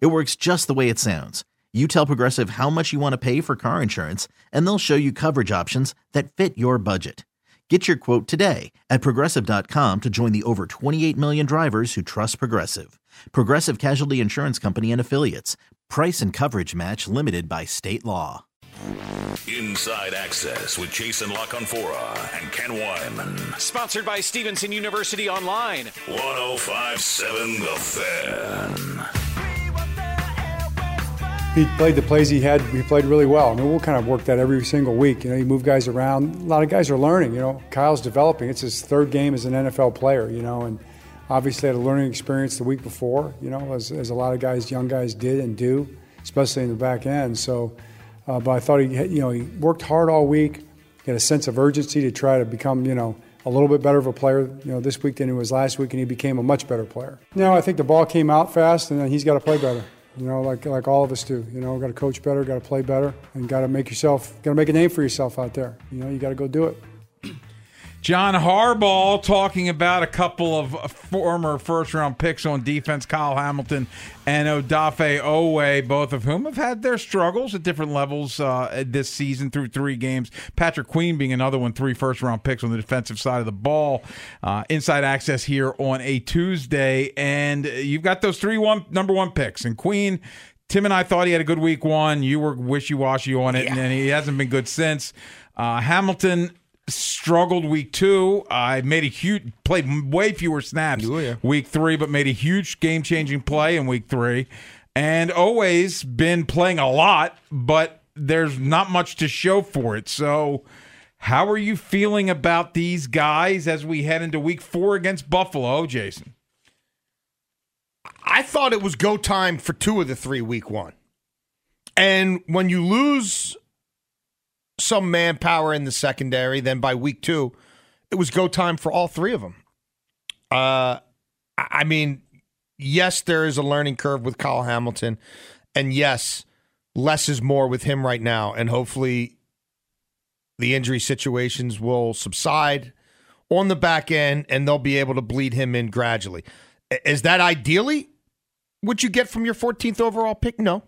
It works just the way it sounds. You tell Progressive how much you want to pay for car insurance, and they'll show you coverage options that fit your budget. Get your quote today at progressive.com to join the over 28 million drivers who trust Progressive. Progressive Casualty Insurance Company and Affiliates. Price and coverage match limited by state law. Inside Access with Jason La Canfora and Ken Weinman. Sponsored by Stevenson University Online. 1057 The Fan. He played the plays he had. He played really well. I mean, we'll kind of work that every single week. You know, you move guys around. A lot of guys are learning. You know, Kyle's developing. It's his third game as an NFL player. You know, and obviously had a learning experience the week before. You know, as, as a lot of guys, young guys did and do, especially in the back end. So, uh, but I thought he, you know, he worked hard all week. He had a sense of urgency to try to become, you know, a little bit better of a player, you know, this week than he was last week, and he became a much better player. Know, I think the ball came out fast, and then he's got to play better. You know, like like all of us do. You know, got to coach better, got to play better, and got to make yourself, got to make a name for yourself out there. You know, you got to go do it. John Harbaugh talking about a couple of former first round picks on defense, Kyle Hamilton and Odafe Oweh, both of whom have had their struggles at different levels uh, this season through three games. Patrick Queen being another one, three first round picks on the defensive side of the ball. Uh, inside access here on a Tuesday. And you've got those three one number one picks. And Queen Tim and I thought he had a good week one. You were wishy washy on it, yeah. and he hasn't been good since. Uh, Hamilton struggled week two. I made a huge played way fewer snaps Ooh, yeah. week three, but made a huge game changing play in week three, and always been playing a lot, but there's not much to show for it. So. How are you feeling about these guys as we head into week four against Buffalo, Jason? I thought it was go time for two of the three week one. And when you lose some manpower in the secondary. Then by week two, it was go time for all three of them. Uh, I mean, yes, there is a learning curve with Kyle Hamilton, and yes, less is more with him right now, and hopefully, the injury situations will subside on the back end, and they'll be able to bleed him in gradually. Is that ideally what you get from your 14th overall pick? No.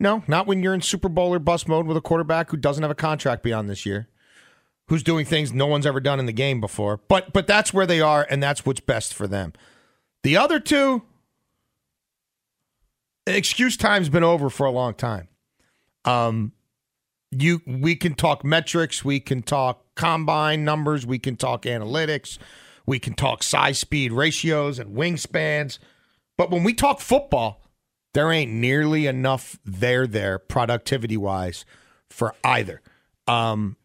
No, not when you're in Super Bowl or bust mode with a quarterback who doesn't have a contract beyond this year, who's doing things no one's ever done in the game before. But but that's where they are, and that's what's best for them. The other two, excuse time's been over for a long time. Um, you we can talk metrics, we can talk combine numbers, we can talk analytics, we can talk size speed ratios and wingspans. But when we talk football, there ain't nearly enough there there productivity wise for either. Um,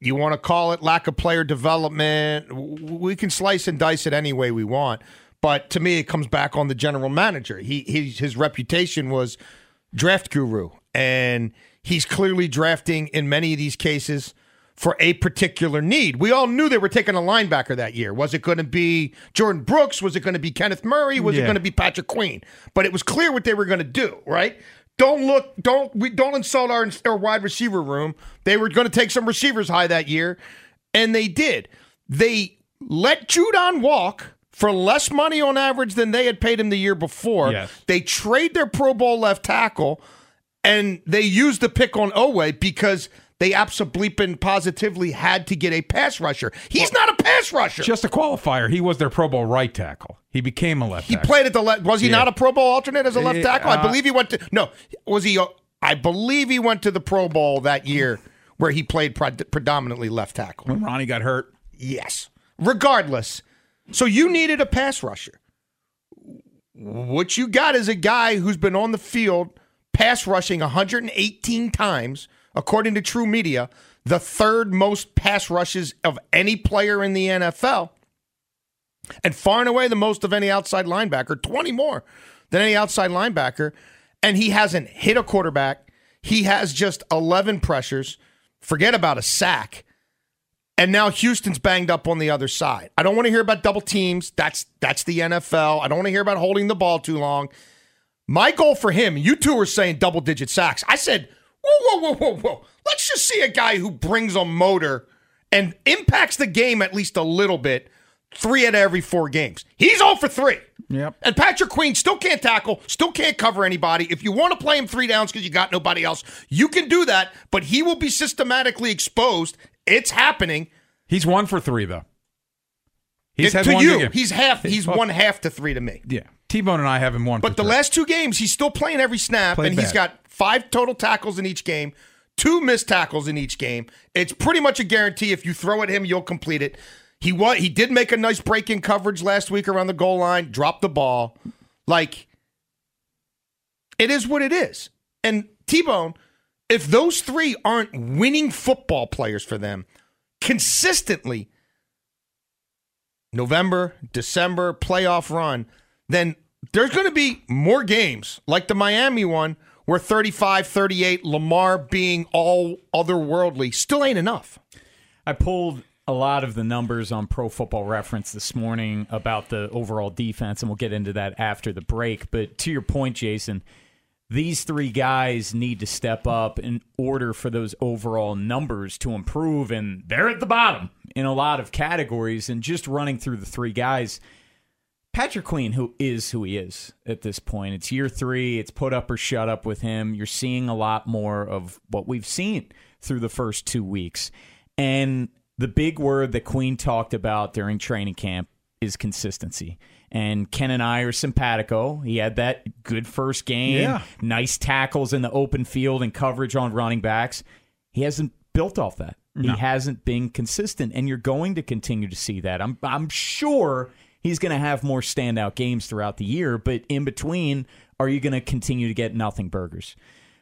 you want to call it lack of player development? We can slice and dice it any way we want. But to me, it comes back on the general manager. He, he his reputation was draft guru, and he's clearly drafting in many of these cases for a particular need. We all knew they were taking a linebacker that year. Was it going to be Jordyn Brooks? Was it going to be Kenneth Murray? Was yeah. it going to be Patrick Queen? But it was clear what they were going to do, right? Don't look, don't we don't insult our, our wide receiver room. They were going to take some receivers high that year, and they did. They let Judon walk for less money on average than they had paid him the year before. Yes. They trade their Pro Bowl left tackle, and they use the pick on Oweh because – they absolutely positively had to get a pass rusher. He's well, not a pass rusher. Just a qualifier. He was their Pro Bowl right tackle. He became a left. He tackle. played at the left. Was he yeah. not a Pro Bowl alternate as a left tackle? Uh, I believe he went to. No, was he? I believe he went to the Pro Bowl that year where he played predominantly left tackle. When Ronnie got hurt. Yes. Regardless, so you needed a pass rusher. What you got is a guy who's been on the field pass rushing 118 times according to TruMedia, the third most pass rushes of any player in the NFL, and far and away the most of any outside linebacker, 20 more than any outside linebacker. and he hasn't hit a quarterback. He has just 11 pressures. Forget about a sack. And now Houston's banged up on the other side. I don't want to hear about double teams. That's that's the NFL. I don't want to hear about holding the ball too long. My goal for him, you two were saying double digit sacks. I said, whoa, whoa, whoa, whoa, whoa. Let's just see a guy who brings a motor and impacts the game at least a little bit three out of every four games. He's all for three. Yep. And Patrick Queen still can't tackle, still can't cover anybody. If you want to play him three downs because you got nobody else, you can do that, but he will be systematically exposed. It's happening. He's one for three though. He's It- had to one you, he's half. He's Well, one half to three to me. Yeah, T Bone and I have him one. But the three. last two games, he's still playing every snap, Played and he's got five total tackles in each game, two missed tackles in each game. It's pretty much a guarantee. If you throw at him, you'll complete it. He was, he did make a nice break in coverage last week around the goal line, dropped the ball. Like it is what it is. And T Bone, if those three aren't winning football players for them consistently, November, December playoff run, then there's going to be more games like the Miami one where 35 38, Lamar being all otherworldly still ain't enough. I pulled a lot of the numbers on Pro Football Reference this morning about the overall defense, and we'll get into that after the break. But to your point, Jason, these three guys need to step up in order for those overall numbers to improve, and they're at the bottom in a lot of categories. And just running through the three guys, Patrick Queen, who is who he is at this point. It's year three. It's put up or shut up with him. You're seeing a lot more of what we've seen through the first two weeks. And the big word that Queen talked about during training camp is consistency. And Ken and I are simpatico. He had that good first game, Yeah. nice tackles in the open field and coverage on running backs. He hasn't built off that. He hasn't been consistent, and you're going to continue to see that. I'm I'm sure he's going to have more standout games throughout the year, but in between, are you going to continue to get nothing burgers?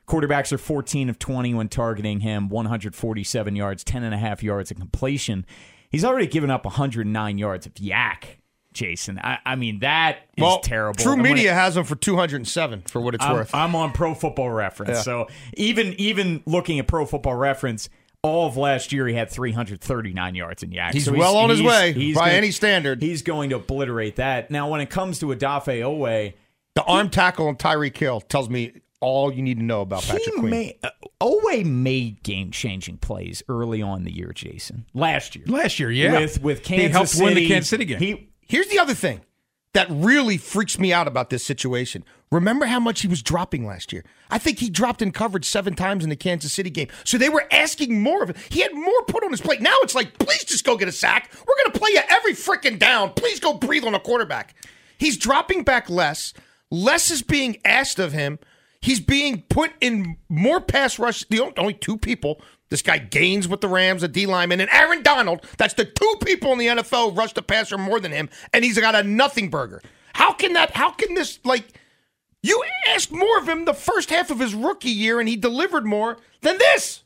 Quarterbacks are 14 of 20 when targeting him, 147 yards, 10 and a half yards of completion. He's already given up 109 yards of YAC, Jason. I, I mean, that is well, terrible. True when Media it- has him for 207 for what it's I'm, worth. I'm on Pro Football Reference. So even even looking at Pro Football Reference, all of last year he had 339 yards in YAC. He's So well on his he's- way he's by gonna- any standard. He's going to obliterate that. Now, when it comes to Odafe Oweh, the arm tackle on Tyreek Hill tells me all you need to know about Patrick he Queen. uh, Oweh made game changing plays early on the year, Jason. Last year. last year, yeah, With, with Kansas he helped City. win the Kansas City game. He, Here's the other thing that really freaks me out about this situation. Remember how much he was dropping last year? I think he dropped in coverage seven times in the Kansas City game. So they were asking more of it. He had more put on his plate. Now it's like, please just go get a sack. We're going to play you every freaking down. Please go breathe on a quarterback. He's dropping back less. Less is being asked of him. He's being put in more pass rush. The only, only two people. This guy gains with the Rams, a D lineman, and Aaron Donald. That's the two people in the NFL rush the passer more than him, and he's got a nothing burger. How can that? How can this like? You asked more of him the first half of his rookie year, and he delivered more than this.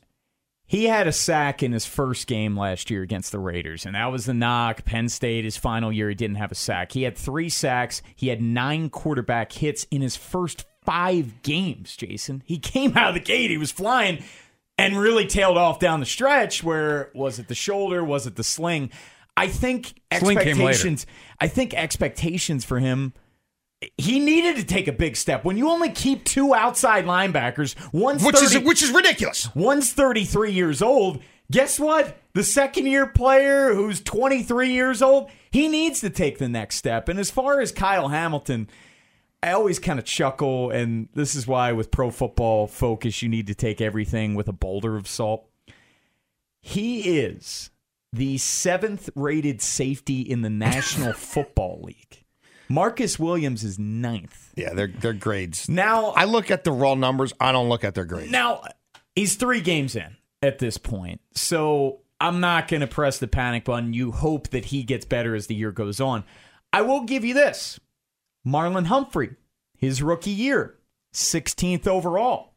He had a sack in his first game last year against the Raiders, and that was the knock. Penn State, his final year, he didn't have a sack. He had three sacks. He had nine quarterback hits in his first five games, Jason. He came out of the gate, he was flying and really tailed off down the stretch where was it the shoulder, was it the sling? I think Sling expectations I think expectations for him he needed to take a big step. When you only keep two outside linebackers, one's Which 30, is which is ridiculous. One's 33 years old. Guess what? The second year player who's 23 years old, he needs to take the next step. And as far as Kyle Hamilton, I always kind of chuckle, and this is why with pro football focus, you need to take everything with a boulder of salt. He is the seventh rated safety in the National Football League. Marcus Williams is ninth. Yeah, they're they're grades. Now, I look at the raw numbers. I don't look at their grades. Now, he's three games in at this point. So I'm not going to press the panic button. You hope that he gets better as the year goes on. I will give you this Marlon Humphrey, his rookie year, 16th overall.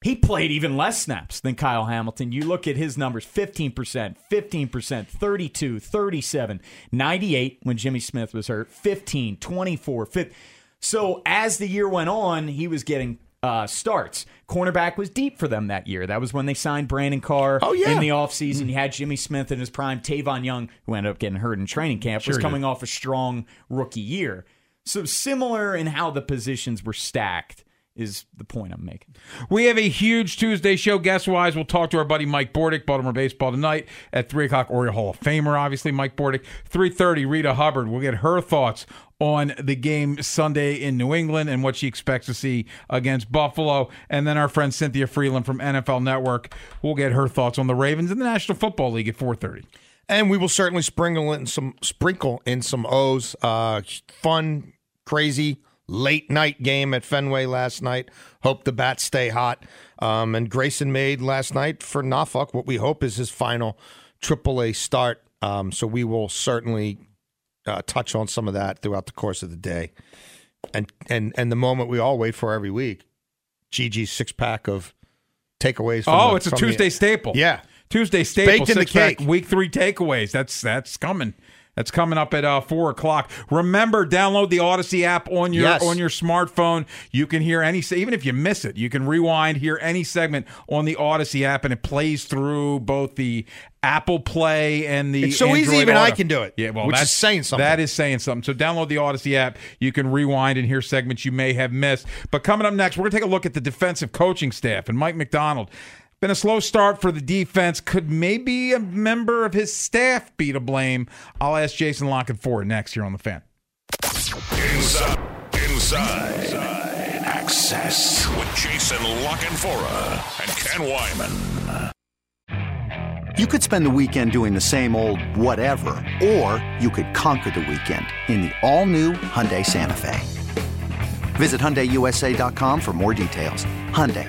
He played even less snaps than Kyle Hamilton. You look at his numbers 15%, 15%, 32, 37, 98 when Jimmy Smith was hurt, 15, 24, 50. So as the year went on, he was getting uh, starts. Cornerback was deep for them that year. That was when they signed Brandon Carr Oh, yeah. in the offseason. You had Jimmy Smith in his prime. Tavon Young, who ended up getting hurt in training camp, was Sure he coming did. off a strong rookie year. So similar in how the positions were stacked is the point I'm making. We have a huge Tuesday show. Guest wise, we'll talk to our buddy Mike Bordick, Baltimore baseball tonight at three o'clock. Oriole Hall of Famer, obviously Mike Bordick. Three thirty, Rita Hubbard. We'll get her thoughts on the game Sunday in New England and what she expects to see against Buffalo. And then our friend Cynthia Frelund from NFL Network. We'll get her thoughts on the Ravens and the National Football League at four thirty. And we will certainly sprinkle in some sprinkle in some O's. Uh, fun, crazy late night game at Fenway last night. Hope the bats stay hot. Um, and Grayson made last night for Norfolk what we hope is his final AAA start. Um, so we will certainly uh, touch on some of that throughout the course of the day. And and and the moment we all wait for every week, Gigi's six pack of takeaways. From Oh, the- it's a from the- Tuesday staple. Yeah. Tuesday staple. Baked in the cake. Week three takeaways. That's that's coming. That's coming up at uh, four o'clock. Remember, download the Odyssey app on your Yes. on your smartphone. You can hear any even if you miss it, you can rewind, hear any segment on the Odyssey app, and it plays through both the Apple Play and the. It's so easy, Android even I can do it, Yeah, well, which is that's saying something. That is saying something. So download the Odyssey app. You can rewind and hear segments you may have missed. But coming up next, we're going to take a look at the defensive coaching staff and Mike Macdonald. Been a slow start for the defense. Could maybe a member of his staff be to blame? I'll ask Jason La Canfora next here on the fan. Inside, inside, inside access with Jason La Canfora and Ken Weinman. You could spend the weekend doing the same old whatever, or you could conquer the weekend in the all-new Hyundai Santa Fe. Visit HyundaiUSA.com for more details. Hyundai,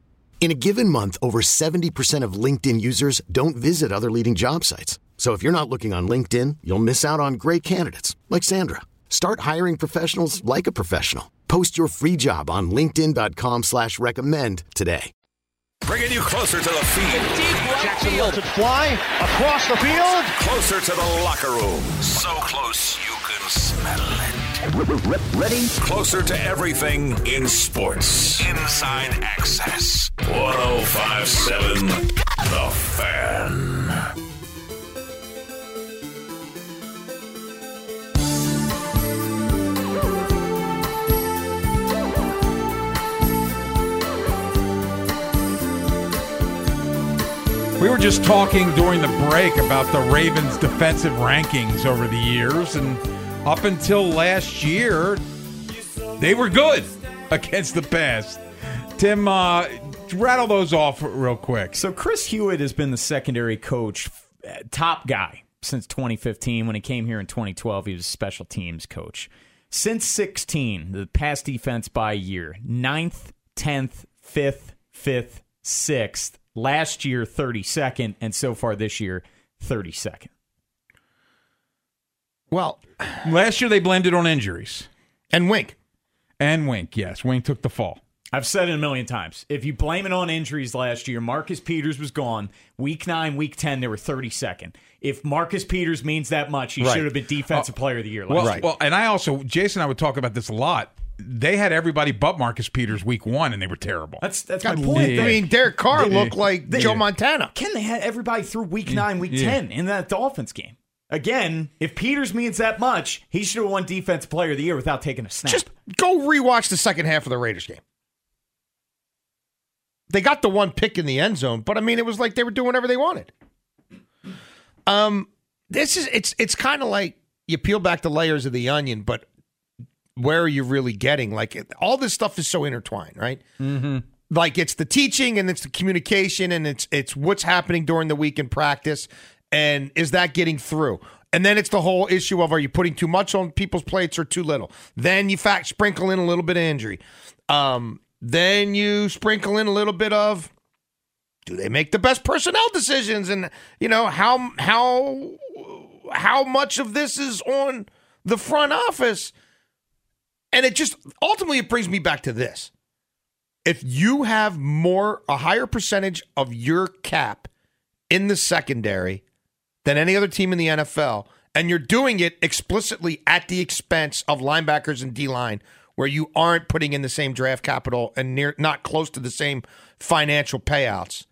In a given month, over 70% of LinkedIn users don't visit other leading job sites. So if you're not looking on LinkedIn, you'll miss out on great candidates like Sandra. Start hiring professionals like a professional. Post your free job on linkedin.com slash recommend today. Bringing you closer to the field, Jackson Wilson fly across the field. closer to the locker room. So close you can smell it. Ready? Closer to everything in sports. Inside Access. 1057 The Fan. We were just talking during the break about the Ravens' defensive rankings over the years, and up until last year, they were good against the pass. Tim, uh, rattle those off real quick. So Chris Hewitt has been the secondary coach, top guy since 2015. When he came here in 2012, he was special teams coach. Since 16, the pass defense by year, ninth, 10th, 5th, 5th, 6th. Last year, 32nd, and so far this year, 32nd. Well, Last year they blended on injuries. and Wink. And Wink, yes. Wink took the fall. I've said it a million times. If you blame it on injuries last year, Marcus Peters was gone. Week nine, week 10, they were 32nd. If Marcus Peters means that much, he Right. should have been Defensive uh, Player of the Year last Well, year. Right. well, and I also, Jason and I would talk about this a lot. They had everybody but Marcus Peters week one, and they were terrible. That's that's my God, point. I mean, Derek Carr Yeah. looked like Yeah. Joe Montana. Ken, they had everybody through week nine, week Yeah. 10 in that Dolphins game. Again, if Peters means that much, he should have won Defense Player of the Year without taking a snap. Just go rewatch the second half of the Raiders game. They got the one pick in the end zone, but I mean, it was like they were doing whatever they wanted. Um, this is it's it's kind of like you peel back the layers of the onion, but where are you really getting? Like all this stuff is so intertwined, right? Mm-hmm. Like it's the teaching and it's the communication and it's it's what's happening during the week in practice, and is that getting through? And then it's the whole issue of are you putting too much on people's plates or too little? Then you fact sprinkle in a little bit of injury. Um, then you sprinkle in a little bit of do they make the best personnel decisions and you know how how how much of this is on the front office and it just ultimately it brings me back to this if you have more a higher percentage of your cap in the secondary than any other team in the NFL and you're doing it explicitly at the expense of linebackers and D-line where you aren't putting in the same draft capital and near not close to the same financial payouts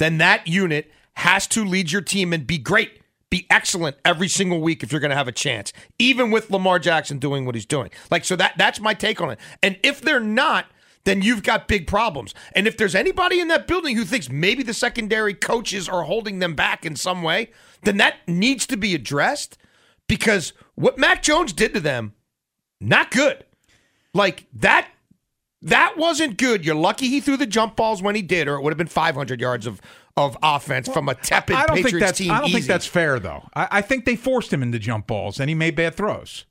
then that unit has to lead your team and be great, be excellent every single week if you're going to have a chance, even with Lamar Jackson doing what he's doing. Like, so that that's my take on it. And if they're not, then you've got big problems. And if there's anybody in that building who thinks maybe the secondary coaches are holding them back in some way, then that needs to be addressed because what Mac Jones did to them, not good. Like that that wasn't good. You're lucky he threw the jump balls when he did, or it would have been 500 yards of of offense from a tepid I don't Patriots think that's. team. I don't think that's fair, though. I, I think they forced him into jump balls, and he made bad throws.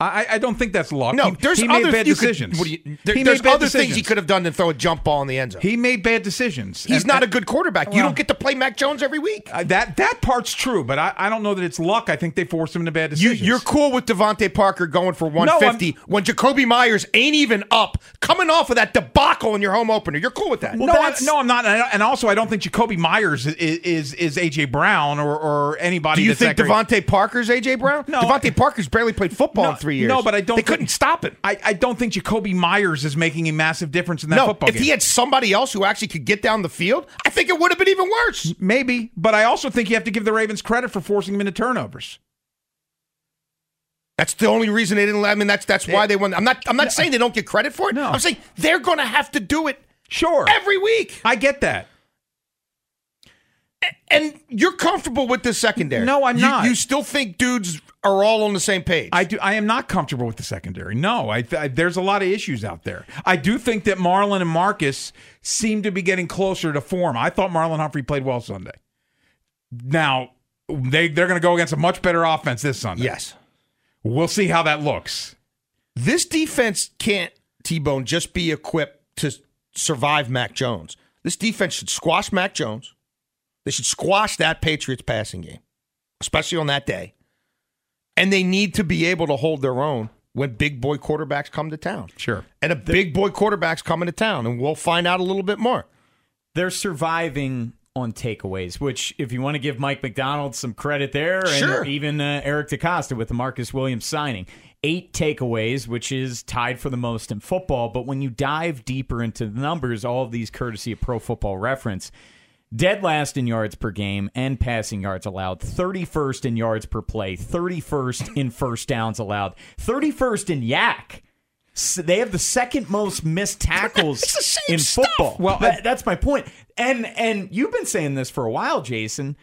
I, I don't think that's luck. No, he, there's he other made bad you could- decisions. what you- there- He there's made bad other things he decisions. could have done than throw a jump ball in the end zone. He made bad decisions. He's And- not a good quarterback. you don't get to play Mac Jones every week. Uh, that that part's true, but I, I don't know that it's luck. I think they forced him into bad decisions. you're cool with DeVante Parker going for 150 when Jakobi Meyers ain't even up, coming off of that debacle in your home opener. You're cool with that. no, I, no, I'm not. And also, I don't think Jakobi Meyers is is, is AJ Brown or, or anybody. Do you that's think that great. DeVante Parker's AJ Brown? No. DeVante Parker's barely played football No, in three years. No, but I don't. They think- couldn't stop him. I, I don't think Jakobi Meyers is making a massive difference in that no, football if game. he had somebody else who actually could get down the field, I think it would have been even worse. Maybe, but I also think you have to give the Ravens credit for forcing him into turnovers. That's the only reason they didn't. let I mean, that's that's why they won. I'm not. I'm not saying they don't get credit for it. No. I'm saying they're going to have to do it Sure, every week. I get that. And you're comfortable with the secondary. No, I'm You- not. You still think dudes are all on the same page? I do. I am not comfortable with the secondary. No, I, th- there's a lot of issues out there. I do think that Marlon and Marcus seem to be getting closer to form. I thought Marlon Humphrey played well Sunday. Now they they're going to go against a much better offense this Sunday. yes. we'll see how that looks. This defense can't T-Bone just be equipped to survive Mac Jones. This defense should squash Mac Jones. They should squash that Patriots passing game, especially on that day. And they need to be able to hold their own when big boy quarterbacks come to town. Sure. And a big boy quarterback's coming to town, and we'll find out a little bit more. They're surviving on takeaways, which, if you want to give Mike Macdonald some credit there, Sure. and even uh, Eric DeCosta with the Marcus Williams signing, eight takeaways, which is tied for the most in football. But when you dive deeper into the numbers, all of these courtesy of Pro Football Reference, dead last in yards per game and passing yards allowed, 31st in yards per play, 31st in first downs allowed, 31st in YAC. S- They have the second most missed tackles It's the in stuff. football. Well, That- that's my point. And and you've been saying this for a while, Jason.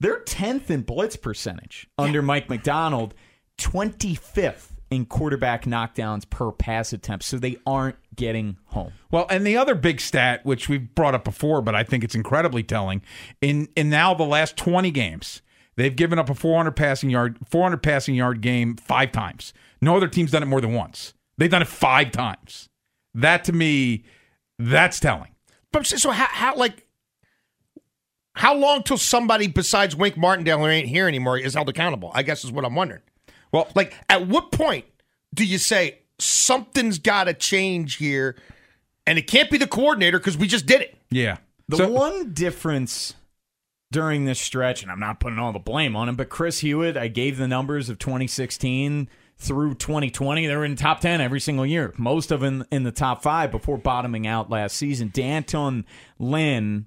They're 10th in blitz percentage under Mike Macdonald, 25th in quarterback knockdowns per pass attempt. So they aren't getting home. Well, and the other big stat, which we've brought up before, but I think it's incredibly telling, in in now the last twenty games, they've given up a 400 passing yard 400 passing yard game five times. No other team's done it more than once. They've done it five times. That to me, that's telling. But so how, how like how long till somebody besides Wink Martindale who ain't here anymore is held accountable? I guess is what I'm wondering. Well, Like at what point do you say something's got to change here, and it can't be the coordinator because we just did it? yeah. The So- one difference during this stretch, and I'm not putting all the blame on him, but Chris Hewitt, I gave the numbers of 2016 through 2020. They were in top 10 every single year, most of them in the top five before bottoming out last season. D'Anton Lynn,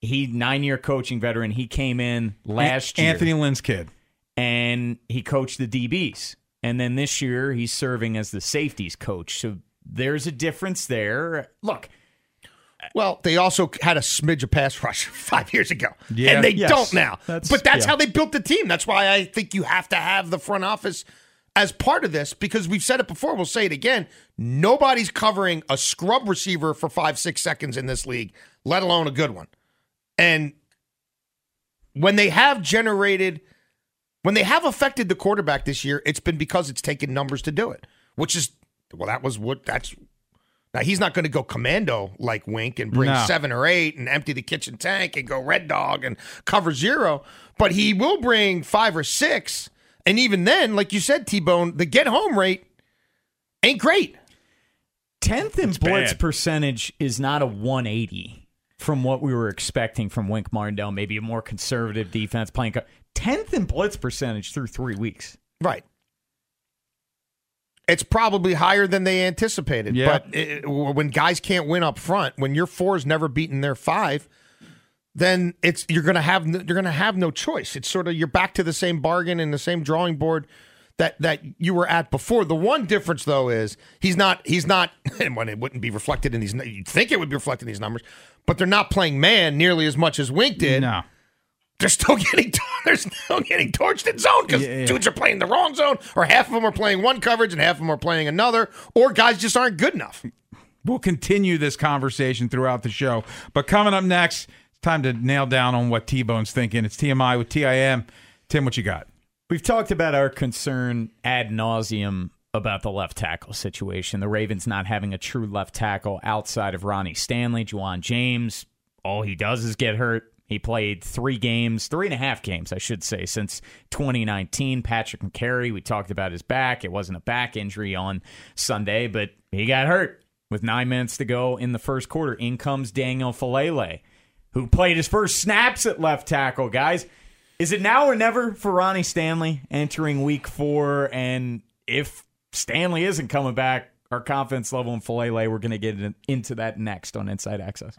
he nine year coaching veteran, he came in last year Anthony Lynn's kid. And he coached the DBs. And then this year, he's serving as the safeties coach. So there's a difference there. Look, Well, they also had a smidge of pass rush five years ago, Yeah. and they Yes. don't now. That's- but that's yeah. how they built the team. That's why I think you have to have the front office as part of this because we've said it before. We'll say it again. Nobody's covering a scrub receiver for five, six seconds in this league, let alone a good one. And when they have generated, when they have affected the quarterback this year, it's been because it's taken numbers to do it, which is, well, that was what that's. Now he's not going to go commando like Wink and bring No. seven or eight and empty the kitchen tank and go red dog and cover zero, but he will bring five or six. And even then, like you said, T Bone, the get home rate ain't great. Tenth in blitz bad. percentage is not a 180 from what we were expecting from Wink Martindale. Maybe a more conservative defense playing. Co- Tenth in blitz percentage through three weeks. Right. It's probably higher than they anticipated. Yeah. But it, when guys can't win up front, when your four's never beaten their five, then it's you're gonna have you're gonna have no choice. It's sort of you're back to the same bargain and the same drawing board that that you were at before. The one difference though is he's not he's not and when it wouldn't be reflected in these you'd think it would be reflected in these numbers, but they're not playing man nearly as much as Wink did No. They're still getting they're still getting torched in zone because Yeah, yeah. dudes are playing the wrong zone, or half of them are playing one coverage and half of them are playing another, or guys just aren't good enough. We'll continue this conversation throughout the show. But coming up next, it's time to nail down on what T Bone's thinking. It's TMI with TIM. Tim, what you got? We've talked about our concern ad nauseum about the left tackle situation. The Ravens not having a true left tackle outside of Ronnie Stanley, Ja'Wuan James. All he does is get hurt. He played three games, three and a half games, I should say, since 2019. Patrick Mekari, we talked about his back. It wasn't a back injury on Sunday, but he got hurt with nine minutes to go in the first quarter. In comes Daniel Faalele, who played his first snaps at left tackle, guys. Is it now or never for Ronnie Stanley entering week four? And if Stanley isn't coming back, our confidence level in Faalele, we're going to get into that next on Inside Access.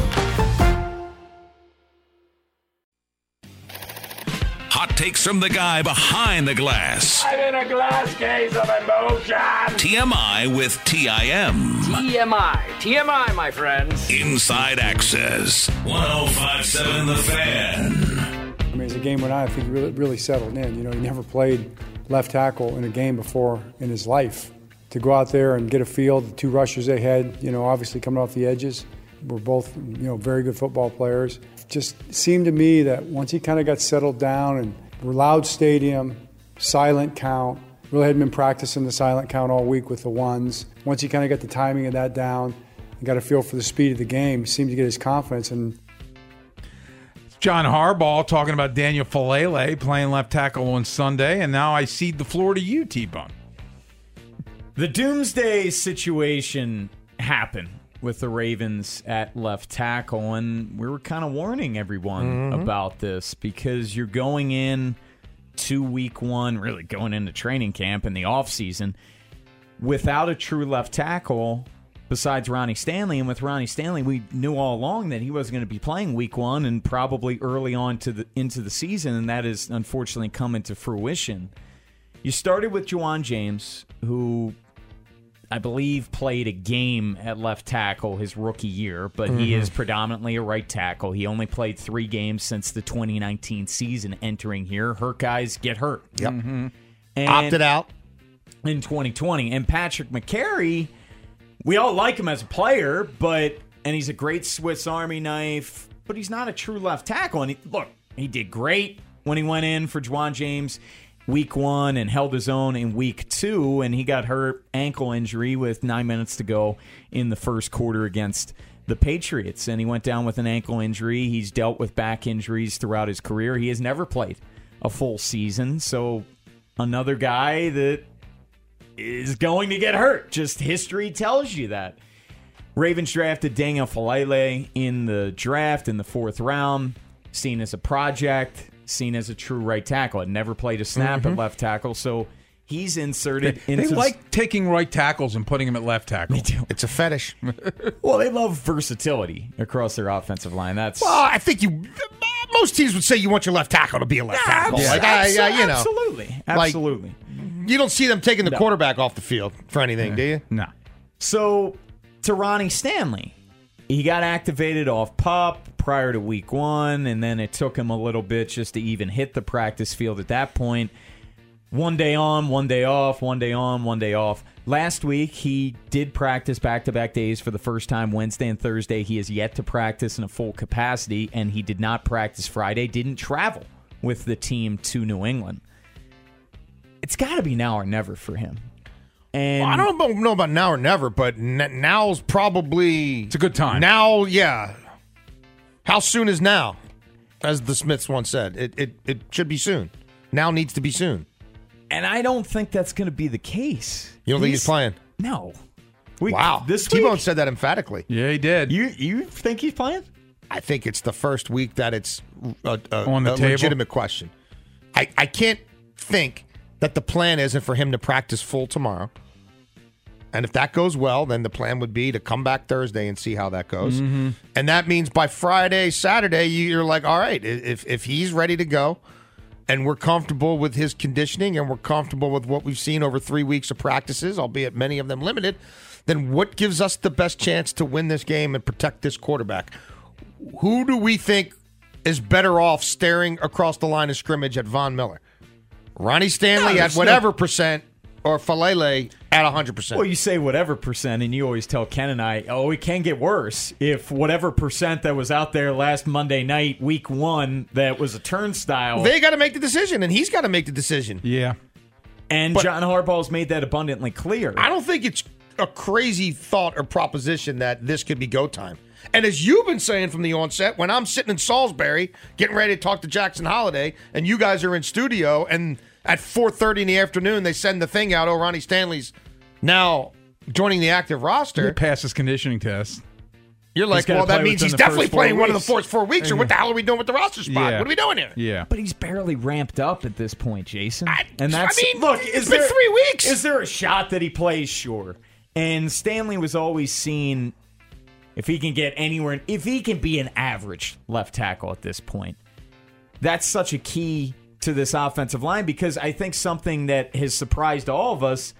Hot takes from the guy behind the glass. I'm in a glass case of emotion. TMI with TIM. TMI. TMI, my friends. Inside Access. 1057 The Fan. I mean, it's a game went on, I think he really, really settled in. You know, he never played left tackle in a game before in his life. To go out there and get a field, the two rushers they had, you know, obviously coming off the edges, were both, you know, very good football players. Just seemed to me that once he kind of got settled down and loud stadium, silent count, really hadn't been practicing the silent count all week with the ones. Once he kind of got the timing of that down and got a feel for the speed of the game, seemed to get his confidence and John Harbaugh talking about Daniel Faalele playing left tackle on Sunday, and now I cede the floor to you, T Bone. The doomsday situation happened with the Ravens at left tackle, and we were kind of warning everyone Mhm. about this because you're going in to week one, really going into training camp in the offseason without a true left tackle besides Ronnie Stanley. And with Ronnie Stanley, we knew all along that he wasn't going to be playing week one and probably early on to the into the season, and that has unfortunately come into fruition. You started with Ja'Wuan James, who I believe played a game at left tackle his rookie year, but he Mhm. is predominantly a right tackle. He only played three games since the 2019 season entering here. Hurt guys get hurt. Yep. And Opted out. in 2020. And Patrick Mekari, we all like him as a player, but and he's a great Swiss Army knife, but he's not a true left tackle. And he, look, he did great when he went in for Ja'Wuan James week one and held his own in week two, and he got hurt ankle injury with nine minutes to go in the first quarter against the Patriots, and he went down with an ankle injury. He's dealt with back injuries throughout his career. He has never played a full season, so another guy that is going to get hurt. Just history tells you that. Ravens drafted Daniel Faalele in the draft in the fourth round, seen as a project, seen as a true right tackle. Had never played a snap at Mhm. left tackle, so he's inserted They into like taking right tackles and putting him at left tackle. It's a fetish. well, they love versatility across their offensive line. That's Well, I think you. Most teams would say you want your left tackle to be a left tackle. abso- Like, I- I- you know, absolutely, like, absolutely. you don't see them taking the No. quarterback off the field for anything, do you? No. So to Ronnie Stanley, he got activated off PUP prior to week one, and then it took him a little bit just to even hit the practice field at that point. One day on, one day off, one day on, one day off. Last week, he did practice back to back days for the first time Wednesday and Thursday. He has yet to practice in a full capacity, and he did not practice Friday, didn't travel with the team to New England. It's got to be now or never for him. And Well, I don't know- know about now or never, but n- now's probably it's a good time. Now, yeah. How soon is now? As the Smiths once said, it it, it should be soon. Now needs to be soon. And I don't think that's going to be the case. You don't think he's playing? No. wow. this T-Bone said that emphatically. Yeah, he did. You you think he's playing? I think it's the first week that it's a, a, On the a table? legitimate question. I, I can't think that the plan isn't for him to practice full tomorrow. And if that goes well, then the plan would be to come back Thursday and see how that goes. Mhm. And that means by Friday, Saturday, you- you're like, all right, if if he's ready to go, and we're comfortable with his conditioning, and we're comfortable with what we've seen over three weeks of practices, albeit many of them limited, then what gives us the best chance to win this game and protect this quarterback? Who do we think is better off staring across the line of scrimmage at Von Miller? Ronnie Stanley No, at whatever no- percent, or Faalele at hundred percent? Well, you say whatever percent, and you always tell Ken and I, oh, it can get worse if whatever percent that was out there last Monday night, week one, that was a turnstile. They got to make the decision, and he's got to make the decision. Yeah. and but- John Harbaugh's made that abundantly clear. I don't think it's a crazy thought or proposition that this could be go time. And as you've been saying from the onset, when I'm sitting in Salisbury getting ready to talk to Jackson Holliday, and you guys are in studio, and at 4:30 in the afternoon they send the thing out, oh Ronnie Stanley's now joining the active He roster. passed his conditioning test. You're like, well, that means he's definitely first four playing one of the weeks. first four weeks, or what the hell are we doing with the roster spot? Yeah. What are we doing here? Yeah. But he's barely ramped up at this point, Jason. and that's I that's mean, look. it's Is been there, three weeks. Is there a shot that he plays? Sure. And Stanley was always seen if he can get anywhere, if he can be an average left tackle at this point. That's such a key to this offensive line because I think something that has surprised all of us.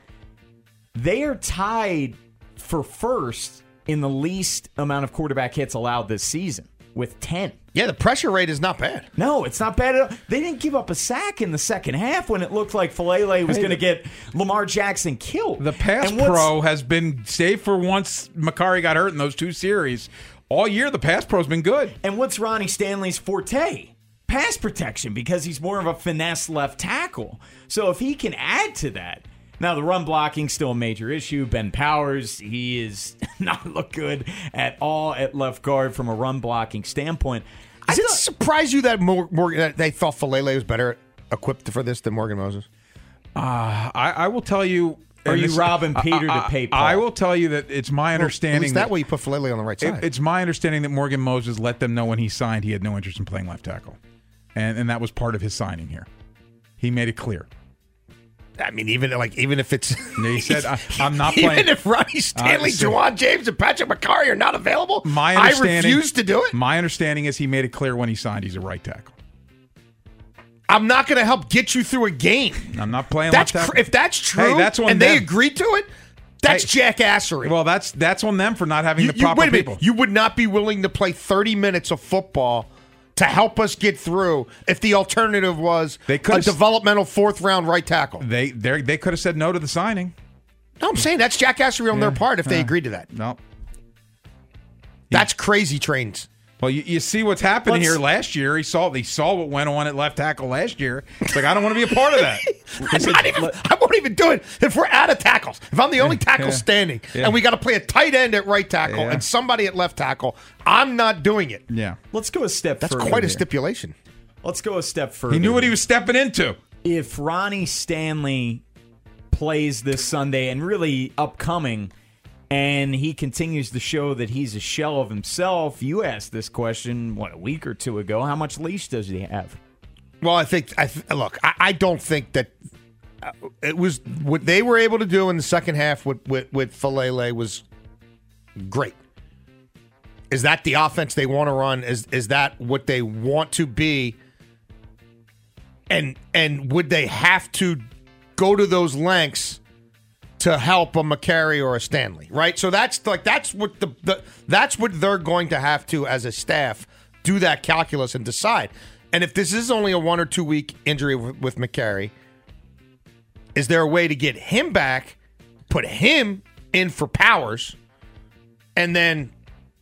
They are tied for first in the least amount of quarterback hits allowed this season with ten. Yeah, the pressure rate is not bad. No, it's not bad at all. They didn't give up a sack in the second half when it looked like Faalele was Hey, going to get Lamar Jackson killed. The pass pro has been, save for once Mekari got hurt in those two series, all year the pass pro's been good. And what's Ronnie Stanley's forte? Pass protection because he's more of a finesse left tackle. So if he can add to that. Now the run blocking still a major issue. Ben Powers, he is not look good at all at left guard from a run blocking standpoint. Does it surprise you that Mor- Morgan that they thought Faalele was better equipped for this than Morgan Moses? Uh, I, I will tell you. Are you this- robbing I- Peter to pay Paul? I will tell you that it's my Well, understanding at least that way you put Faalele on the right It- side. it's my understanding that Morgan Moses let them know when he signed he had no interest in playing left tackle, and and that was part of his signing here. He made it clear. I mean, even like even if it's he said, I, "I'm not playing. even if Ronnie Stanley, Ja'Wuan James, and Patrick Mekari are not available, My I refuse to do it. My understanding is he made it clear when he signed he's a right tackle. I'm not going to help get you through a game. I'm not playing That's left cr- if that's true, Hey, that's on and they agreed to it. That's jackassery. Well, that's that's on them for not having you, the you- proper wait a minute. people. You would not be willing to play 30 minutes of football to help us get through if the alternative was They a developmental fourth round right tackle. They they they could have said no to the signing. No, I'm saying that's jackassery on their part if they Yeah. agreed to that. No. That's crazy trains. Well, you, you see what's happening Let's- here last year. He saw he saw what went on at left tackle last year. It's like I don't want to be a part of that. I'm not even, I won't even do it if we're out of tackles. If I'm the only tackle Yeah. standing Yeah. and we got to play a tight end at right tackle Yeah. and somebody at left tackle, I'm not doing it. Yeah. Let's go a step That's further. quite a here. stipulation. Let's go a step further. He knew what he was stepping into. If Ronnie Stanley plays this Sunday and really upcoming, and he continues to show that he's a shell of himself, you asked this question, what, a week or two ago. How much leash does he have? Well, I think I th- look. I, I don't think that uh, it was what they were able to do in the second half with with, with Faalele was great. Is that the offense they want to run? Is is that what they want to be? And and would they have to go to those lengths to help a Mekari or a Stanley? Right. So that's like that's what the, the that's what they're going to have to as a staff do that calculus and decide. And if this is only a one or two week injury with, with Mekari, is there a way to get him back, put him in for Powers, and then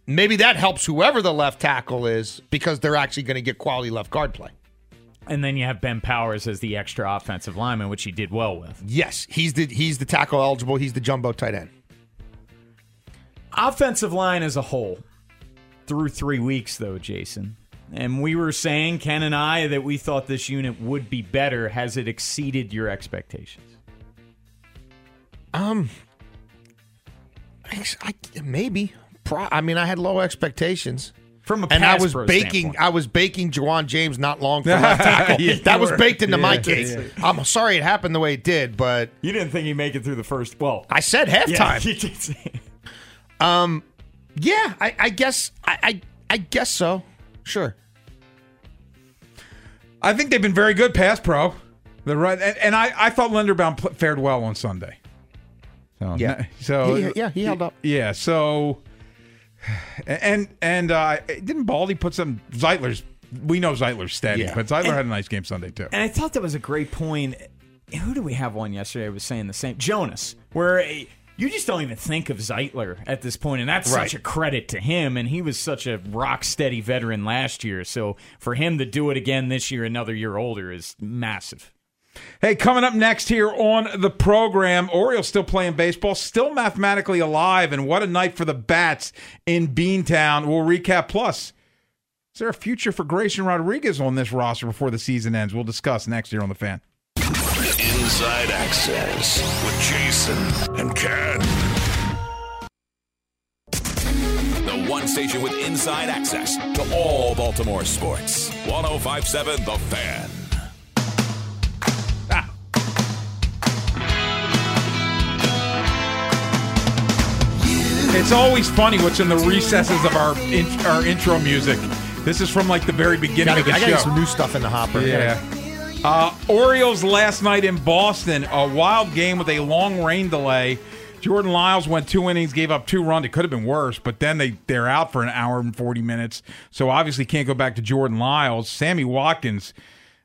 maybe that helps whoever the left tackle is because they're actually going to get quality left guard play. And then you have Ben Powers as the extra offensive lineman, which he did well with. Yes, he's the he's the tackle eligible. He's the jumbo tight end. Offensive line as a whole, through three weeks, though, Jason. And we were saying, Ken and I, that we thought this unit would be better. Has it exceeded your expectations? Um, I, maybe. Pro, I mean, I had low expectations. From a and I was baking. standpoint. I was baking Ja'Wuan James not long for left tackle. Yeah, that you was were. baked into my case. yeah. I'm sorry it happened the way it did, but You didn't think he'd make it through the first. Well, I said yeah, halftime. you did say- Um, yeah, I, I guess I, I I guess so. Sure. I think they've been very good pass pro. The right and, and I, I thought Linderbaum fared well on Sunday. So Yeah. so He- yeah, he held up. Yeah, so and and uh, didn't Baldy put some Zeitler's? We know Zeitler's steady, Yeah. but Zeitler And- had a nice game Sunday too. And I thought that was a great point. Who do we have on yesterday? I was saying the same. Jonas, where eh, you just don't even think of Zeitler at this point, and that's Right. such a credit to him. And he was such a rock steady veteran last year, so for him to do it again this year, another year older, is massive. Hey, coming up next here on the program, Orioles still playing baseball, still mathematically alive, and what a night for the Bats in Beantown. We'll recap. Plus, is there a future for Grayson Rodriguez on this roster before the season ends? We'll discuss next year on the fan. Inside Access with Jason and Ken. The one station with inside access to all Baltimore sports. 1057 The Fan. It's always funny what's in the recesses of our in, our intro music. This is from like the very beginning Gotta, of the I show. gotta some new stuff in the hopper. Yeah. Uh, Orioles last night in Boston, a wild game with a long rain delay. Jordan Lyles went two innings, gave up two runs. It could have been worse, but then they they're out for an hour and forty minutes. So obviously can't go back to Jordan Lyles. Sammy Watkins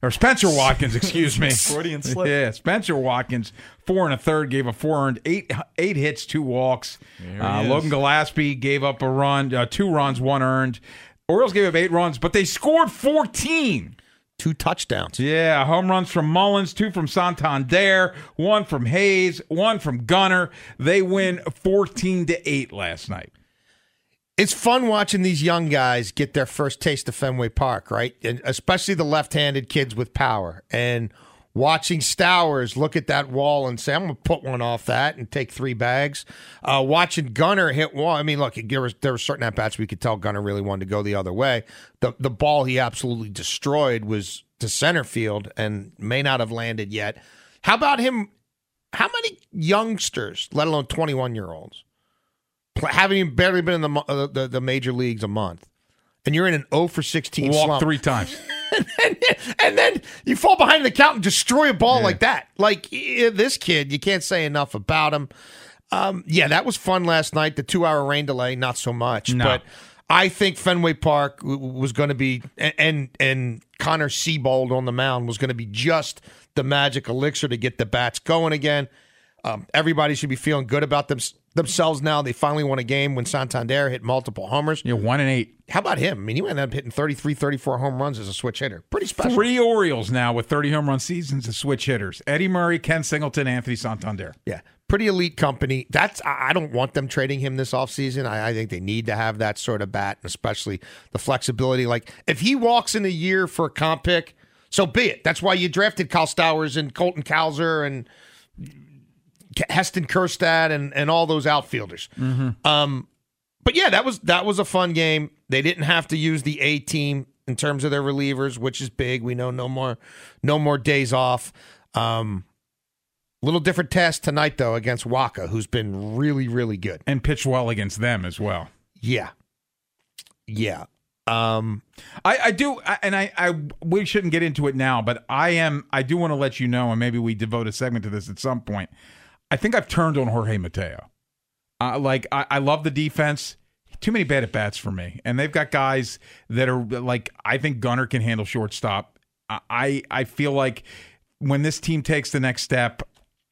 or Spencer Watkins, excuse me. Freudian slip. Yeah, Spencer Watkins, four and a third, gave a four earned, eight eight hits, two walks. Uh. Logan Gillaspie gave up a run, uh, two runs, one earned. Orioles gave up eight runs, but they scored fourteen. Two touchdowns. Yeah, home runs from Mullins, two from Santander, one from Hays, one from Gunnar. They win 14 to 8 last night. It's fun watching these young guys get their first taste of Fenway Park, right? And especially the left-handed kids with power. And watching Stowers look at that wall and say, "I'm going to put one off that and take three bags." Uh, watching Gunnar hit one. I mean, look, there was there were certain at bats we could tell Gunnar really wanted to go the other way. The the ball he absolutely destroyed was to center field and may not have landed yet. How about him? How many youngsters, let alone 21 year olds, even barely been in the, uh, the the major leagues a month, and you're in an 0 for 16 Walk slump. three times. and then you fall behind the count and destroy a ball like that. Like this kid, you can't say enough about him. Um, yeah, that was fun last night. The two hour rain delay, not so much. No. But I think Fenway Park was going to be, and, and and Connor Seabold on the mound was going to be just the magic elixir to get the bats going again. Um, everybody should be feeling good about them, themselves now. They finally won a game when Santander hit multiple homers. Yeah, one and eight. How about him? I mean, he ended up hitting 33, 34 home runs as a switch hitter. Pretty special. Three Orioles now with 30 home run seasons as switch hitters. Eddie Murray, Ken Singleton, Anthony Santander. Yeah. Pretty elite company. That's I don't want them trading him this offseason. I, I think they need to have that sort of bat, and especially the flexibility. Like if he walks in a year for a comp pick, so be it. That's why you drafted Kyle Stowers and Colton Cowser and Heston Kjerstad and, and all those outfielders. Um, but yeah, that was that was a fun game. They didn't have to use the A team in terms of their relievers, which is big. We know no more no more days off. Um, little different test tonight though against Wacha, who's been really really good and pitched well against them as well. Yeah, yeah. Um, I, I do, and I, I, we shouldn't get into it now, but I am, I do want to let you know, and maybe we devote a segment to this at some point. I think I've turned on Jorge Mateo. Uh, like, I, I love the defense. Too many bad at bats for me, and they've got guys that are like, I think Gunnar can handle shortstop. I, I, feel like when this team takes the next step,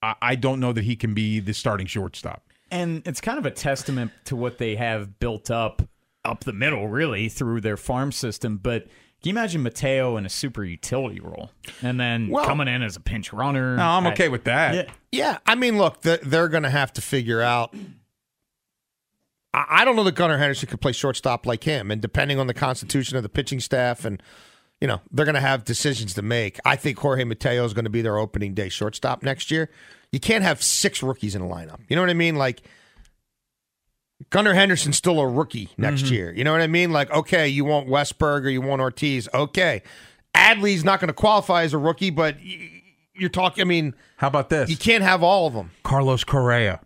I, I don't know that he can be the starting shortstop. And it's kind of a testament to what they have built up up the middle, really, through their farm system. But can you imagine Mateo in a super utility role and then Well- coming in as a pinch runner? No, I'm I- okay with that. Yeah. Yeah, I mean, look, they're, they're going to have to figure out. I, I don't know that Gunnar Henderson could play shortstop like him, and depending on the constitution of the pitching staff, and you know, they're going to have decisions to make. I think Jorge Mateo is going to be their opening day shortstop next year. You can't have six rookies in a lineup. You know what I mean? Like Gunnar Henderson's still a rookie next Mm-hmm. year. You know what I mean? Like, okay, you want Westburg or you want Ortiz. Okay. Adley's not going to qualify as a rookie, but y- you're talking, I mean, How about this? you can't have all of them. Carlos Correa.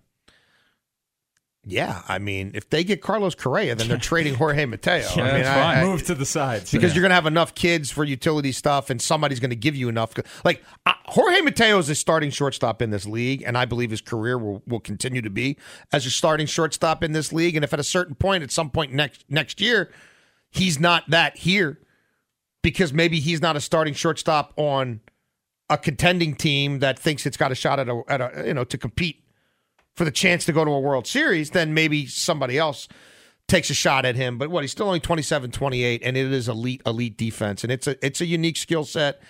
Yeah, I mean, if they get Carlos Correa, then they're trading Jorge Mateo. Yeah, I mean, that's I- fine. I- Move to the sides. because you're going to have enough kids for utility stuff, and somebody's going to give you enough. Like uh, Jorge Mateo is a starting shortstop in this league, and I believe his career will, will continue to be as a starting shortstop in this league. And if at a certain point, at some point next next year, he's not that here, because maybe he's not a starting shortstop on a contending team that thinks it's got a shot at a, at a you know to compete for the chance to go to a World Series, then maybe somebody else takes a shot at him. But what, he's still only 27, 28, and it is elite, elite defense. And it's a it's a unique skill set.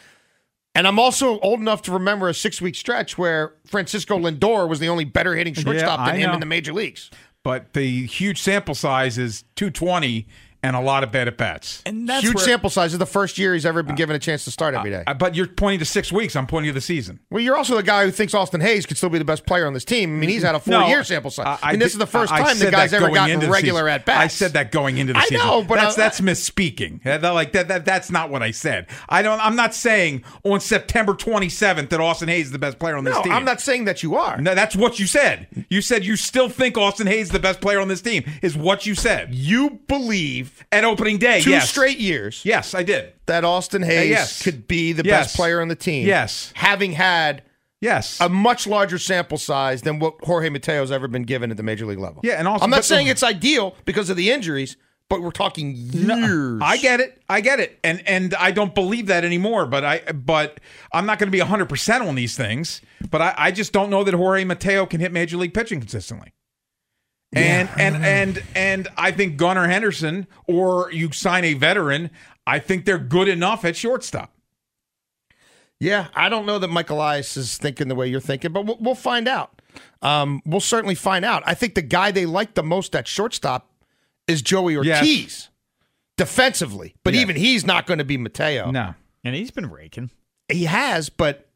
And I'm also old enough to remember a six week stretch where Francisco Lindor was the only better hitting shortstop I than him know. in the major leagues. But the huge sample size is 220 and a lot of bad at bats. And that's Huge where- sample size is the first year he's ever been uh, given a chance to start every uh, day. Uh, But you're pointing to six weeks. I'm pointing to the season. well, you're also the guy who thinks Austin Hays could still be the best player on this team. I mean, he's had a four No, year sample size. I- I, mean, this did- is the first I- I time the guy's ever going gotten regular at bats. I said that going into the I season. know, but that's I- that's misspeaking. That- that- like that, that that's not what I said. I don't. I'm not saying on September 27th that Austin Hays is the best player on this No, team. I'm not saying that you are. No, that's what you said. You said you still think Austin Hays is the best player on this team. Is what you said. You believe At opening day, two yes. straight years Yes, I did. that Austin uh, Hays yes. could be the Yes. best player on the team. Yes. Having had Yes. a much larger sample size than what Jorge Mateo's ever been given at the major league level. Yeah, and also- I'm not but- saying it's ideal because of the injuries, but we're talking years. I get it. I get it. And and I don't believe that anymore, but I but I'm not going to be 100% on these things, but I, I just don't know that Jorge Mateo can hit major league pitching consistently. And and and and I think Gunnar Henderson or you sign a veteran, I think they're good enough at shortstop. Yeah, I don't know that Mike Elias is thinking the way you're thinking, but we'll, we'll find out. Um, we'll certainly find out. I think the guy they like the most at shortstop is Joey Yes. Ortiz defensively, but Yeah. even he's not going to be Mateo. No. And he's been raking. He has, but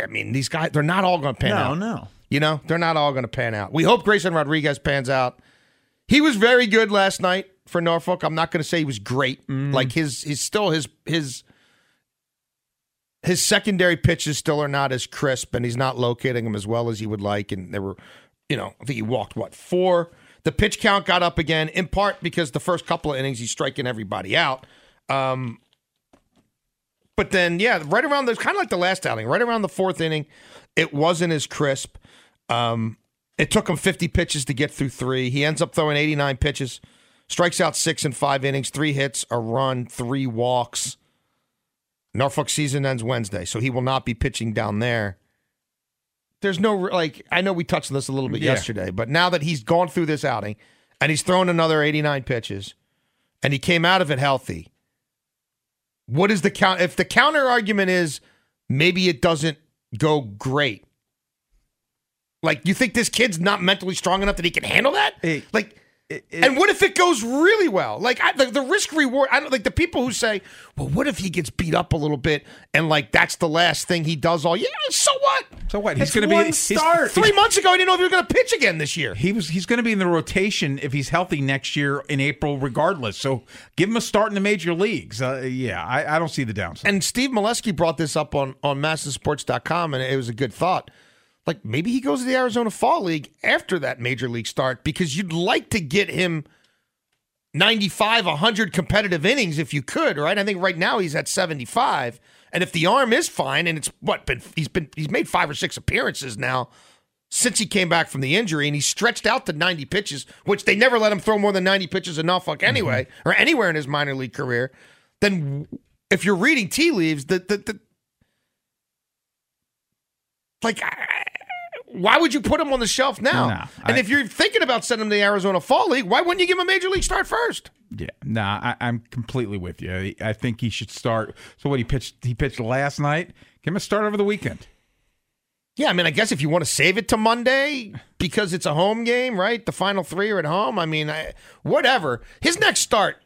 I mean, these guys, they're not all going to pan no, out. no. You know, they're not all going to pan out. We hope Grayson Rodriguez pans out. He was very good last night for Norfolk. I'm not going to say he was great. Like his, he's still his his his secondary pitches still are not as crisp, and he's not locating them as well as he would like. And there were, you know, I think he walked what four. The pitch count got up again, in part because the first couple of innings he's striking everybody out. Um, but then, yeah, right around the kind of like the last outing, right around the fourth inning, it wasn't as crisp. Um, it took him 50 pitches to get through three. He ends up throwing 89 pitches, Strikes out six in five innings, three hits, a run, three walks. Norfolk season ends Wednesday, so he will not be pitching down there. There's no like I know we touched on this a little bit Yeah. yesterday, but now that he's gone through this outing and he's thrown another 89 pitches and he came out of it healthy, what is the count? If the counter argument is maybe it doesn't go great, like you think this kid's not mentally strong enough that he can handle that? like, and what if it goes really well? Like I, the, the risk reward. I don't like the people who say, "Well, what if he gets beat up a little bit and like that's the last thing he does all year?" So what? So what? He's going to be start. Three months ago, I didn't know if he was going to pitch again this year. He was. He's going to be in the rotation if he's healthy next year in April, regardless. So give him a start in the major leagues. Uh, yeah, I, I don't see the downside. And Steve Melewski brought this up on on MASNsports.com, and it was a good thought. Like maybe he goes to the Arizona Fall League after that major league start because you'd like to get him 95, 100 competitive innings if you could, right? I think right now he's at 75. And if the arm is fine, and it's what been he's been he's made five or six appearances now since he came back from the injury, and he's stretched out to 90 pitches, which they never let him throw more than 90 pitches in Norfolk mm-hmm. anyway, or anywhere in his minor league career. Then if you're reading tea leaves, the the, the like I- why would you put him on the shelf now? No, and I- if you're thinking about sending him to the Arizona Fall League, why wouldn't you give him a major league start first? Yeah, nah, I, I'm completely with you. I think he should start. So what he pitched? He pitched last night. Give him a start over the weekend. Yeah, I mean, I guess if you want to save it to Monday because it's a home game, right? The final three are at home. I mean, I, whatever. His next start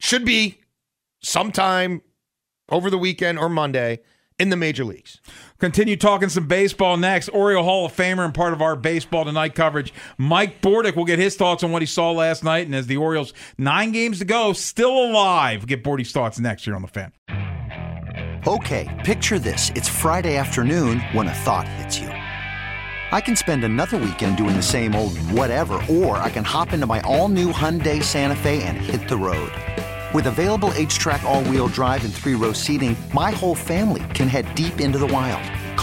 should be sometime over the weekend or Monday in the major leagues. Continue talking some baseball next. Oriole Hall of Famer and part of our baseball tonight coverage. Mike Bordick will get his thoughts on what he saw last night, and as the Orioles nine games to go, still alive. Get Bordy's thoughts next year on the fan. Okay, picture this. It's Friday afternoon when a thought hits you. I can spend another weekend doing the same old whatever, or I can hop into my all new Hyundai Santa Fe and hit the road. With available HTRAC, all wheel drive, and three row seating, my whole family can head deep into the wild.